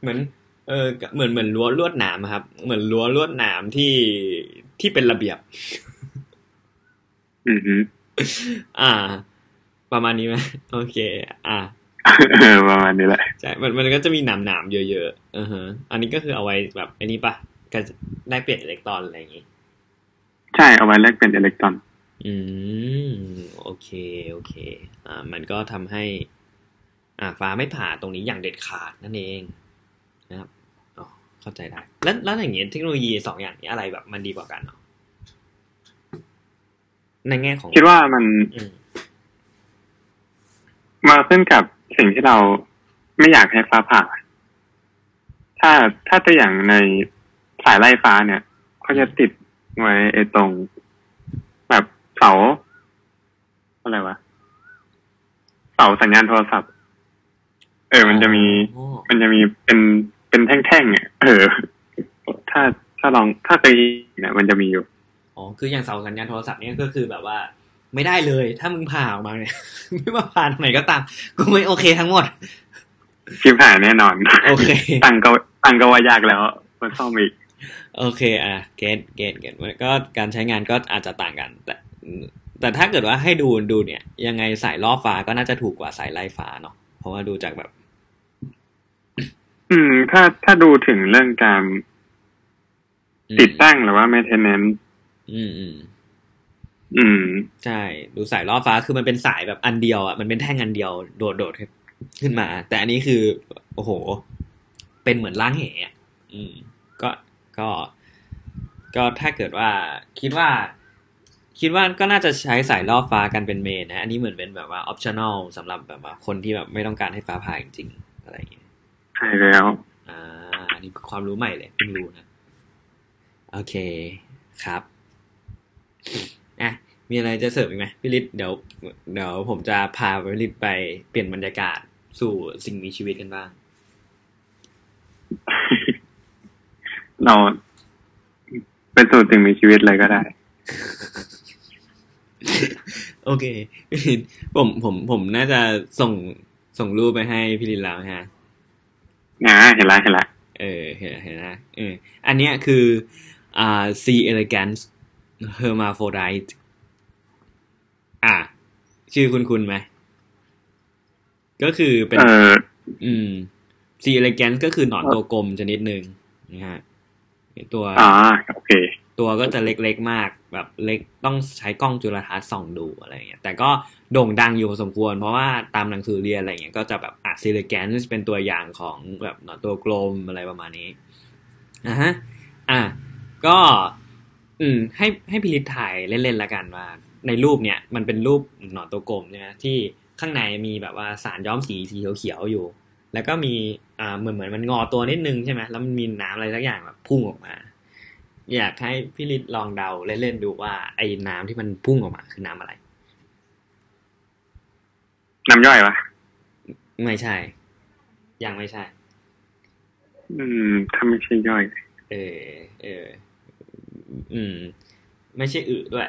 เหมือน เออเหมือนเหมือนรั้วลวดหนามอะครับ เหมือนรั้วลวดหนามที่ที่เป็นระเบียบ อือฮึอ่า ประมาณนี้ไหมโอเค อ่าเออประมาณนี้แหละใช่มันมันก็จะมีหนามหนามๆเยอะๆอือฮะอันนี้ก็คือเอาไว้แบบไอ้นี้ปะก็ได้เปลี่ยนอิเล็กตรอนอะไรอย่างงี้ ใช่เอาไว้แลกเป็นอิเล็กตรอน อืมโอเคโอเค อ่า มันก็ทำให้ อ่า ฟ้าไม่ผ่าตรงนี้อย่างเด็ดขาดนั่นเองนะครับอ๋อเข้าใจได้ แล้วแล้วอย่างเงี้ยเทคโนโลยีสองอย่างนี้อะไรแบบมันดีกว่ากันเนาะในแง่ของคิดว่ามันอื มมาขึ้นกับสิ่งที่เราไม่อยากให้ฟ้าผ่า ถ้าถ้าตัวอย่างในสายไล่ฟ้าเนี่ยเขาจะติดไว้ไอ้ตรง แบบเสาอะไรวะเสาสัญญาณโทรศัพท์ เออ มันจะมีอ๋อมันจะมีเป็นเป็นแท่งๆอะเออ ถ้าถ้าลองถ้าเคยเนี่ยมันจะมีอยู่อ๋อคืออย่างเสาสัญญาณโทรศัพท์เนี่ยก็คือแบบว่า ไม่ได้เลย ถ้ามึงผ่าออกมาเนี่ย ไม่ว่าผ่าตรงไหนก็ตามกูไม่โอเคทั้งหมดชิบหายแน่นอน โอเค ตังก็ตังก็ว่ายากแล้ว มันซ่อมอีก โอเค อะ เกตเกตเกตก็การใช้งานก็อาจจะต่างกัน แต่ แต่ถ้าเกิดว่าให้ดูดูเนี่ย ยังไงสายล่อฟ้าก็น่าจะถูกกว่าสายไล่ฟ้าเนาะ เพราะว่าดูจากแบบ อืม ถ้าถ้าดูถึงเรื่องการอืมติดตั้งหรือว่า maintenance อืมอืม อืม ใช่ ดูสายล่อฟ้าคือมันเป็นสายแบบอันเดียวอะมันเป็นแท่งอันเดียวโดดโดดขึ้นมา แต่อันนี้คือ โอ้โห เป็นเหมือนล่างเหอะอืม ก็ก็ ก็ถ้าเกิดว่า คิดว่า คิดว่าก็น่าจะใช้สายล่อฟ้ากันเป็นเมนนะอันนี้เหมือนเป็นแบบว่า optional สำหรับแบบว่าคนที่แบบไม่ต้องการให้ฟ้าผ่าจริงๆอะไรอย่างเงี้ยใช่แล้วอ่าอันนี้ความรู้ใหม่เลยเพิ่งรู้นะ โอเคครับ อะมีอะไรจะเสริมอีกไหมพี่ฤทธิ์เดี๋ยวเดี๋ยวผมจะพาพี่ฤทธิ์ไปเปลี่ยนบรรยากาศสู่สิ่งมีชีวิตกันบ้าง เราเป็นสูตรถึงมีชีวิตเลยก็ได้ โอเคพี่ฤทธิ์ผมผมผมน่าจะส่งส่งรูปไปให้พี่ฤทธิ์แล้วฮะอ่าเห็นละเห็นละเออเห็นเห็นนะเอออันเนี้ยคืออ่า C elegans hermaphrodite อะ ชื่อคุณคุณไหม ก็คือเป็นเอออืม C elegans ก็คือหนอนตัวกลมชนิดหนึ่งนะฮะตัวอ่าโอเค ตัวก็จะเล็กๆมากแบบเล็กต้องใช้กล้องจุลทรรศน์ส่องดูอะไรอย่างเงี้ยแต่ก็โด่งดังอยู่พอสมควร เพราะว่าตามหนังสือเรียนอะไรอย่างเงี้ยก็จะแบบอะซิลิแกนเป็นตัวอย่างของแบบหนอนตัวกลมอะไรประมาณนี้นะฮะ อะก็ อืมให้ให้พิลิตถ่ายเล่นๆละกันว่า ในรูปเนี่ยมันเป็นรูปหนอนตัวกลมใช่ไหมที่ข้างในมีแบบว่าสารย้อมสีสีเขียวๆอยู่ แล้วก็มีอ่าเหมือนเหมือนมันงอตัวนิดนึงใช่ไหมแล้วมันมีน้ำอะไรสักอย่างแบบพุ่งออกมา อยากให้พี่ลิศลองเดาเล่นๆดูว่าไอ้น้ำที่มันพุ่งออกมาคือน้ำอะไร น้ำย่อยวะไม่ใช่ ยังไม่ใช่ อืมถ้าไม่ใช่ย่อย เออเออ อืม ไม่ใช่อึด้วย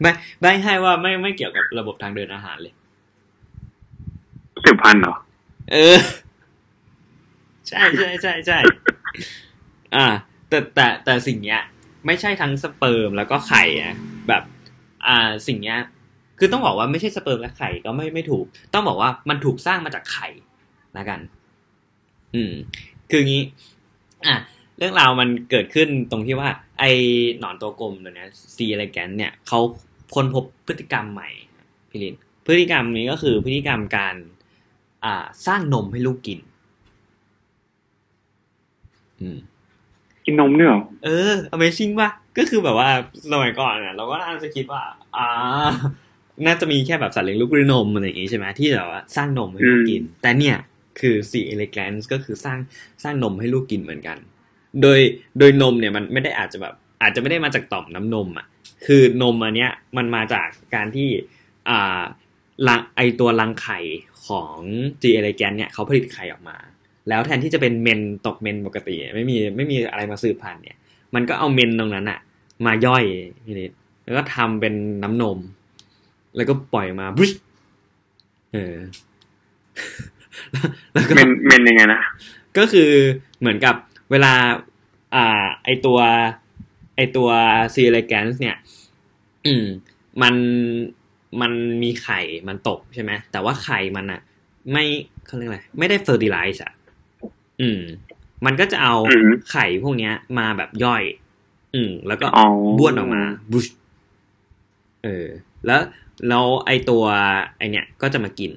ไม่ไม่ให้ว่าไม่ไม่เกี่ยวกับระบบทางเดินอาหารเลยสืบพันธุ์เหรอ เออ ใช่ใช่ใช่ใช่อ่า แต่แต่แต่สิ่งเนี้ย ไม่ใช่ทั้งสเปิร์มแล้วก็ไข่อะแบบ อ่าสิ่งเนี้ย คือต้องบอกว่าไม่ใช่สเปิร์มและไข่ก็ไม่ไม่ถูก ต้องบอกว่ามันถูกสร้างมาจากไข่ละกัน อืม คืองี้ อะ เรื่องราวมันเกิดขึ้นตรงที่ว่า ไอ้หนอนตัวกลมตัวเนี้ยซีอะไรแกนเนี่ยเขาค้นพบพฤติกรรมใหม่พี่ลินพฤติกรรมนี้ก็คือพฤติกรรมการอ่าสร้างนมให้ลูกกิน อืมกินนมด้วยเหรอเออ Amazing ป่ะก็คือแบบว่าสมัยก่อนเนี่ยเราก็น่าจะคิดว่า อ่า น่าจะมีแค่แบบสัตว์เลี้ยงลูกด้วยนมอะไรอย่างงี้ใช่ไหมที่แบบว่าสร้างนมให้ลูกกิน แต่เนี่ย คือ C elegans ก็คือสร้างสร้างนมให้ลูกกินเหมือนกัน โดยโดยนมเนี่ยมันไม่ได้อาจจะแบบอาจจะไม่ได้มาจากต่อมน้ำนมอะคือนมอันเนี้ยมันมาจากการที่อ่าลังไอตัวรังไข่ของ G elegans เนี่ยเขาผลิตไข่ออกมา แล้วแทนที่จะเป็นเมนตกเมนปกติ ไม่มีไม่มีอะไรมาสืบพันธุ์เนี่ย มันก็เอาเมนตรงนั้นอะมาย่อยพี่นิดแล้วก็ทำเป็นน้ำนม แล้วก็ปล่อยมาบริชเออแล้วก็เมนเมนยังไงนะก็คือเหมือนกับเวลา อ่า ไอตัว ไอตัวซีเ l แกนส์เนี่ย อืม มันมันมีไข่มันตกใช่ไหมแต่ว่าไข่มันอะไม่เขาเรียกอะไรไม่ได้เฟอร์ติไลซ์อะอืม มันก็จะเอาอืมไข่พวกเนี้ย มาแบบย่อย อืม แล้วก็อ๋อบ้วนออกมาบุชเออ แล้วแล้วไอตัว ไอเนี้ยก็จะมากิน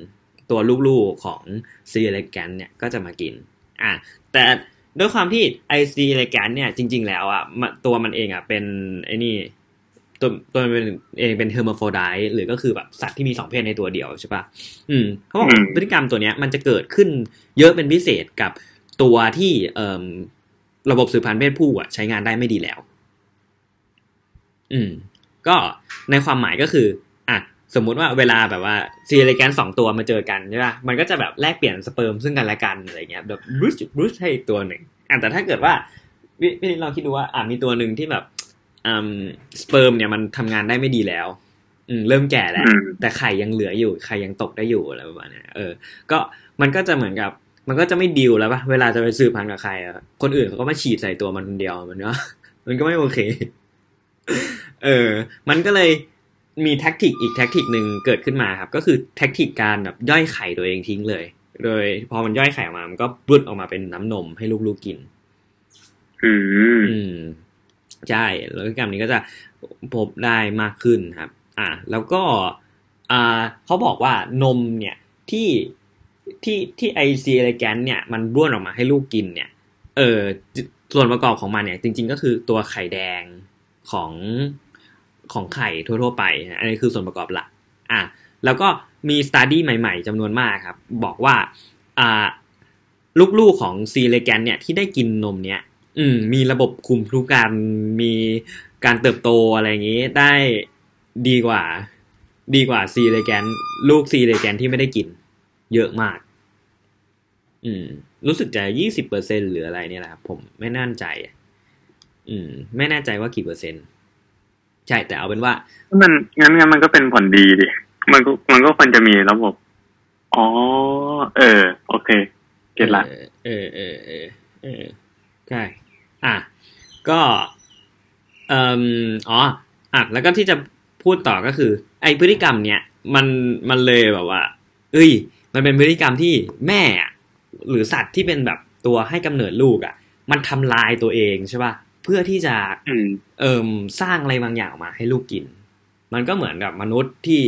ตัวลูกๆของซีเ l แกนเนี่ยก็จะมากิน อะแต่ ด้วยความที่ไอซีเ l แกนเนี่ยจริง ๆ แล้วอะมันตัวมันเองอะเป็นไอ้นี่ตัวตัวมันเป็นเองเป็น hermaphrodite หรือก็คือแบบสัตว์ที่มีสองเพศในตัวเดียวใช่ปะอืมเขาบอกอืมพฤติกรรมตัวเนี้ยมันจะเกิดขึ้นเยอะเป็นพิเศษกับตัวที่เอ่อระบบสืบพันธุ์เพศผู้อะใช้งานได้ไม่ดีแล้ว อืม ก็ในความหมายก็คืออะ สมมุติว่าเวลาแบบว่า C. elegans สองตัวมาเจอกันใช่ป่ะมันก็จะแบบแลกเปลี่ยนสเปิร์มซึ่งกันและกันอะไรเงี้ยแบบบรูซบรูซให้อีกตัวหนึ่งอะแต่ถ้าเกิดว่าพี่พี่ลองคิดดูว่าอะมีตัวหนึ่งที่แบบอืมสเปิร์มเนี่ยมันทำงานได้ไม่ดีแล้ว อืมเริ่มแก่แล้วอืมแต่ไข่ยังเหลืออยู่ไข่ยังตกได้อยู่อะไรประมาณเนี้ยเออ ก็มันก็จะเหมือนกับมันก็จะไม่ดิวแล้วปะเวลาจะไปสืบพันธุ์กับใครอะคนอื่นเขาก็มาฉีดใส่ตัวมันคนเดียวมันก็มันก็ไม่โอเค เออ มันก็เลย มี tactic อีก tactic หนึ่งเกิดขึ้นมาครับ ก็คือ tactic การแบบย่อยไข่ตัวเองทิ้งเลย โดยพอมันย่อยไข่ออกมา มันก็บุดออกมาเป็นน้ำนมให้ลูกๆกิน อืมอืมใช่ แล้วพฤติกรรมนี้ก็จะพบได้มากขึ้นครับ อ่า แล้วก็ อ่าเขาบอกว่านมเนี่ยที่ที่ที่ไอซีเอแกนเนี่ย มันบ้วนออกมาให้ลูกกินเนี่ย เออส่วนประกอบของมันเนี่ย จริง ๆ ก็คือตัวไข่แดงของ ของไข่ทั่วๆไป อันนี้คือส่วนประกอบหลักอะแล้วก็มี study ใหม่ๆจำนวนมากครับ บอกว่าอ่าลูกๆของ caecilian เนี่ยที่ได้กินนมเนี่ย อืม มีระบบภูมิคุ้มกันมีการเติบโตอะไรอย่างนี้ได้ดีกว่า ดีกว่า caecilian ลูก caecilian ที่ไม่ได้กิน เยอะมาก อืม รู้สึกจะยี่สิบเปอร์เซ็นหรืออะไรเนี่ยแหละครับผมไม่แน่ใจ อืม ไม่แน่ใจว่ากี่เปอร์เซ็นต์ ใช่แต่เอาเป็นว่า มันงั้นงั้นมันก็เป็นผลดีดิมันก็มันก็ควรจะมีระบบ อ๋อ เออ โอเค เก็ตละเออเออเออเออใช่อะก็เอ่ออ๋ออะแล้วก็ที่จะพูดต่อก็คือ ไอพฤติกรรมเนี้ยมันมันเลยแบบว่า เอ้ย มันเป็นพฤติกรรมที่แม่อะหรือสัตว์ที่เป็นแบบตัวให้กำเนิดลูกอะ มันทำลายตัวเองใช่ป่ะ เพื่อที่จะอืมเอิมสร้างอะไรบางอย่างออกมาให้ลูกกิน มันก็เหมือนกับมนุษย์ที่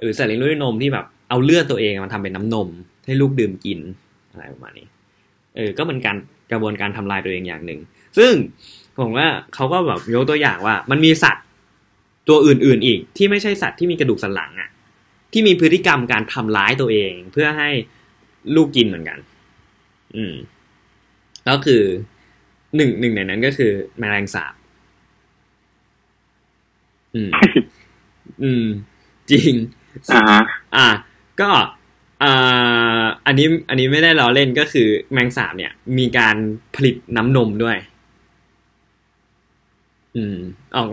หรือสัตว์เลี้ยงด้วยนมที่แบบเอาเลือดตัวเองมาทำเป็นน้ำนม ให้ลูกดื่มกินอะไรประมาณนี้ เออ ก็เป็นการกระบวนการทำลายตัวเองอย่างหนึ่ง ซึ่งผมว่าเขาก็แบบยกตัวอย่างว่า มันมีสัตว์ตัวอื่น ๆ อีก ที่ไม่ใช่สัตว์ที่มีกระดูกสันหลังอะ่ะ ที่มีพฤติกรรมการทำร้ายตัวเอง เพื่อให้ลูกกินเหมือนกัน อืมแล้วคือ หนึ่งหนึ่งในนั้นก็คือแมลงสาบ อืม อืม จริง อ่าฮะอะก็อ่าอันนี้ อันนี้ไม่ได้ล้อเล่นก็คือแมงสาบเนี่ย มีการผลิตน้ำนมด้วย อืมออก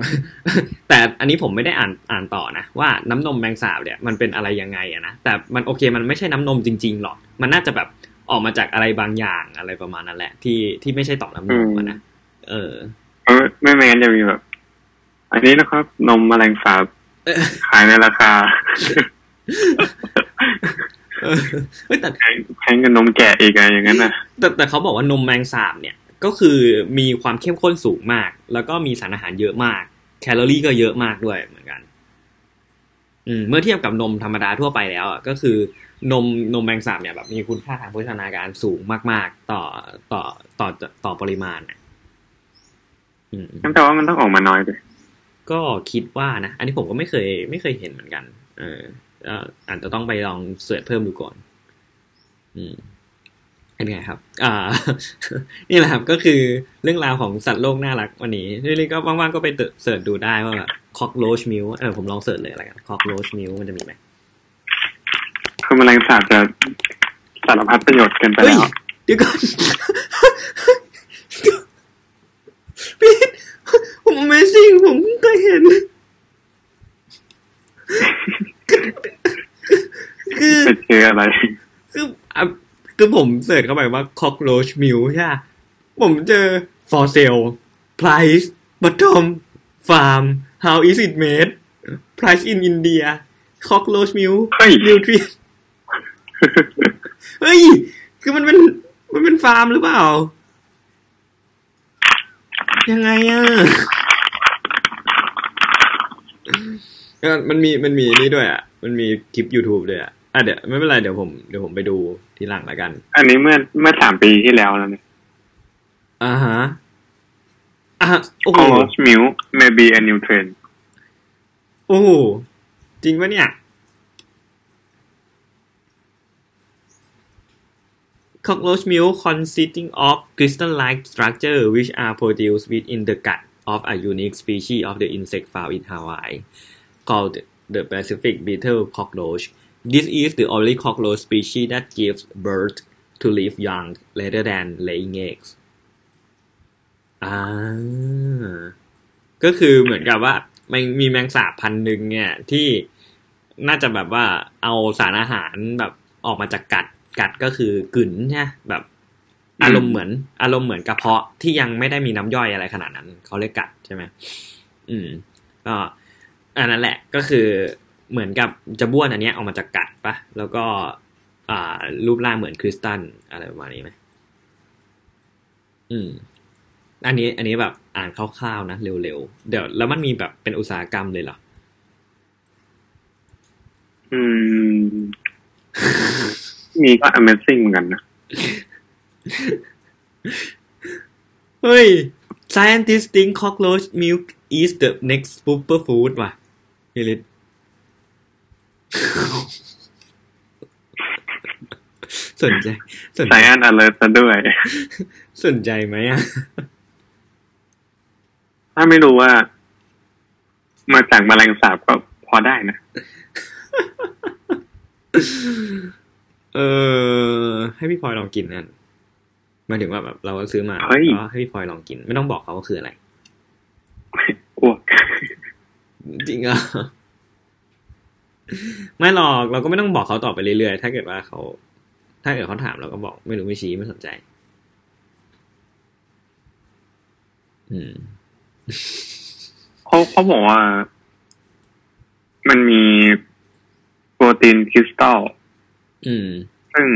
แต่อันนี้ผมไม่ได้อ่านอ่านต่อนะ ว่าน้ำนมแมงสาบเนี่ยมันเป็นอะไรยังไงอะนะแต่มันโอเคมันไม่ใช่น้ำนมจริง ๆ หรอก มันน่าจะแบบ ออกมาจากอะไรบางอย่างอะไรประมาณนั้นแหละ ที่ที่ไม่ใช่ต่อน้ำนมอะนะเออเออไม่ไม่งั้นจะมีแบบ อันนี้นะครับ นมแมลงสาบเออขายในราคาเออเฮ้ยแต่แพงแพงกับนมแกะอีกอะอย่างนั้นน่ะแต่แต่เขาบอกว่านมแมงสาบเนี่ย ก็คือมีความเข้มข้นสูงมาก แล้วก็มีสารอาหารเยอะมาก แคลอรี่ก็เยอะมากด้วยเหมือนกันอืม เมื่อเทียบกับนมธรรมดาทั่วไปแล้วอะก็คือนมนมแมงสาบเนี่ยแบบมีคุณค่าทางโภชนาการสูงมาก ๆ ต่อต่อต่อต่อปริมาณอะอืมนั่นแปลว่ามันต้องออกมาน้อยด้วยก็คิดว่านะ อันนี้ผมก็ไม่เคย ไม่เคยเห็นเหมือนกัน เออเอ่ออาจจะต้องไปลองเสิร์ชเพิ่มดูก่อน อืมเป็นไงครับ อ่า นี่แหละครับก็คือเรื่องราวของสัตว์โลกน่ารักวันนี้นี่ก็ว่างๆก็ไปsearch ดูได้ว่าแบบ cockroach milk เออผมลอง search เลยอะไรกัน cockroach milk มันจะมีไหมคือแมลงสาบจะสารพัดประโยชน์เกินไปเฮ้ยแล้วเดี๋ยวก่อนพี่ผม Amazing ผมเพิ่งเคยเห็น คือไปเจออะไร คืออะคือผม search เข้าไปว่า cockroach milk ใช่ปะผมเจอ for sale price bottom farm how is it made price in India cockroach milk เฮ้ย nutrient เฮ้ย คือมันเป็น มันเป็นฟาร์มหรือเปล่า ยังไงอะเออมันมี มันมีนี่ด้วยอะ มันมีคลิป YouTube ด้วยอะอะเดี๋ยวไม่เป็นไร เดี๋ยวผม เดี๋ยวผมไปดูทีหลังแล้วกัน อันนี้เมื่อ เมื่อสามปีที่แล้วแล้วเนี่ยอ่าฮะ อ่ะโอ้โห Colossus milk may be a new trend โอ้โห จริงปะเนี่ย Cockroach milk consisting of crystal-like structure which are produced within the gut of a unique species of the insect found in Hawaii called the Pacific beetle cockroach. This is the only cockroach species that gives birth to live young rather than laying eggs. อ่าก็คือเหมือนกับว่ามันมีแมงสาบพันหนึ่งเนี่ยที่น่าจะแบบว่าเอาสารอาหารแบบออกมาจากกัดกัดก็คือกลืนใช่แบบอารมณ์เหมือน อารมณ์เหมือนกระเพาะที่ยังไม่ได้มีน้ำย่อยอะไรขนาดนั้นเขาเรียกกัดใช่ไหมอืม ก็อันนั้นแหละก็คือเหมือนกับจะบ้วนอันเนี้ยออกมาจากกัดปะแล้วก็ อ่า รูปร่างเหมือนคริสตัลอะไรประมาณนี้ไหมอืม อันนี้อันนี้แบบอ่านคร่าวๆนะเร็วๆเดี๋ยวแล้วมันมีแบบเป็นอุตสาหกรรมเลยเหรออืม มีก็ Amazing เหมือนกันนะ เฮ้ย scientists think cockroach milk is the next superfood ว่ะพี่ลิศสนใจสนไซใจแอนอเลอร์ซะด้วย สนใจไหมอะ ถ้าไม่รู้ว่า มาจากแมลงสาบก็พอได้นะ เออ ให้พี่พลอยลองกินนั่นหมายถึงว่าแบบเราก็ซื้อมาเฮ้ยแล้วให้พี่พลอยลองกิน ไม่ต้องบอกเขาว่าคืออะไร อ้วกจริงเหรอไม่หรอกเราก็ไม่ต้องบอกเขาต่อไปเรื่อยๆ ถ้าเกิดว่าเขา ถ้าเกิดเขาถามเราก็บอก ไม่รู้ไม่ชี้ไม่สนใจ อืม เขาเขาบอกว่า มันมีโปรตีนคริสตัลอืม ซึ่ง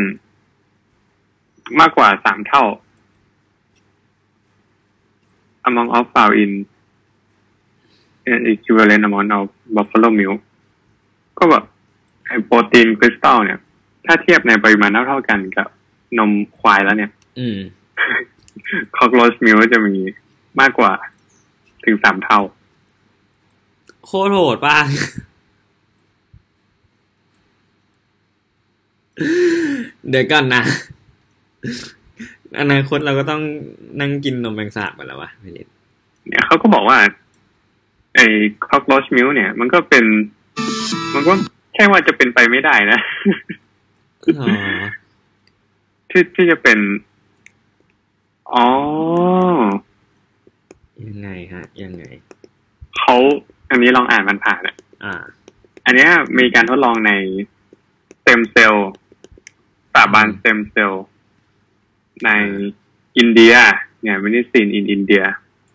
มากกว่าสามเท่า among of found in an equivalent amount of buffalo milk ก็แบบไอโปรตีนคริสตัลเนี่ย ถ้าเทียบในปริมาณเท่าๆกันกับนมควายแล้วเนี่ย อืมคอกโรสมิลจะมีมากกว่า ถึงสามเท่า โคตรโหดป่ะเดี๋ยวก่อนนะอนาคตเราก็ต้องนั่งกินนมแมงสาบกันแล้ววะไม่เล่นเนี่ยเขาก็บอกว่า ไอ้ cock roach milk เนี่ย มันก็เป็น มันก็แค่ว่าจะเป็นไปไม่ได้นะอ๋อที่ที่จะเป็น อ๋อ ยังไงฮะ ยังไงเขาอันนี้ลองอ่านมันผ่านอะอ่า อันเนี้ยมีการทดลองในสเต็มเซลล์สถาบันสเต็มเซลล์ในอินเดีย เนี่ย medicine in India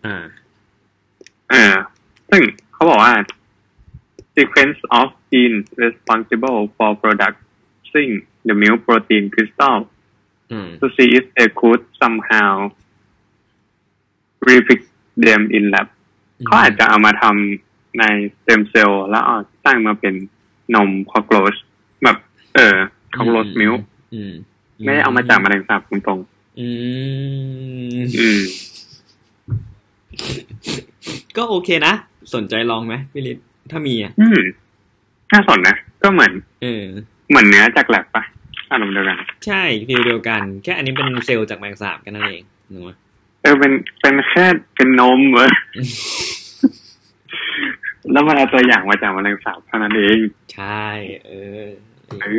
อ่าเออซึ่งเขาบอกว่า sequence of genes responsible for producing the milk protein crystal อืม to see if they could somehow replic them in lab เขาอาจจะเอามาทำในสเต็มเซลล์แล้วเอาสร้างมาเป็นนมคอกโรชแบบ เออคอกโรชมิลอืมไม่ได้เอามาจากแมลงสาบตรงอืมๆอืมก็โอเคนะ สนใจลองไหมพี่ลิศถ้ามีอะอืมน่าสนนะ ก็เหมือน เออ เหมือนเนื้อจากแลบปะอารมณ์เดียวกัน ใช่ฟีลเดียวกัน แค่อันนี้เป็นเซลล์จากแมงสาบกันนั่นเองนึกว่า เออเป็นเป็นแค่เป็นนมเว้ยแล้วมันเอาตัวอย่างมาจากแมลงสาบเท่านั้นเอง ใช่ เออ เอ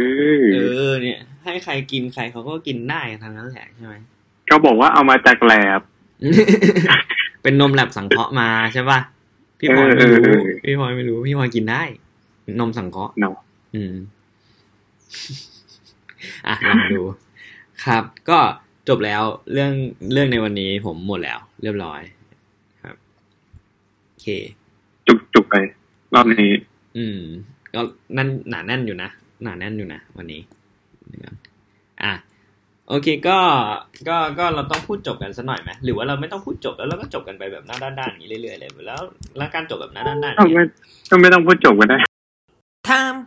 เอออ เนี่ย ให้ใครกินใครเขาก็กินได้ทางนั้นแหละใช่ไหมก็บอกว่าเอามาจากแลบ เป็นนมแลบสังเคราะห์มาใช่ป่ะ พี่พลอยไม่เออรู้เออพี่พลอยไม่รู้ พี่พลอยกินได้ นมสังเคราะห์เนาะอืม อะลองดู ครับ ก็ จบแล้วเรื่องเรื่องในวันนี้ผมหมดแล้ว เรียบร้อยครับโอเค จุกจุกไป รอบนี้ อืม ก็นั่นหนาแน่นอยู่นะหนาแน่นอยู่นะวันนี้นะครับอะโอเคก็ก็ก็เราต้องพูดจบกันสักหน่อยไหมหรือว่าเราไม่ต้องพูดจบแล้วเราก็จบกันไปแบบหน้าด้านๆอย่างนี้เรื่อยๆเลยแล้วแล้วการจบแบบหน้าด้านๆก็เนี่ยไม่ก็ไม่ต้องพูดจบก็ได้ time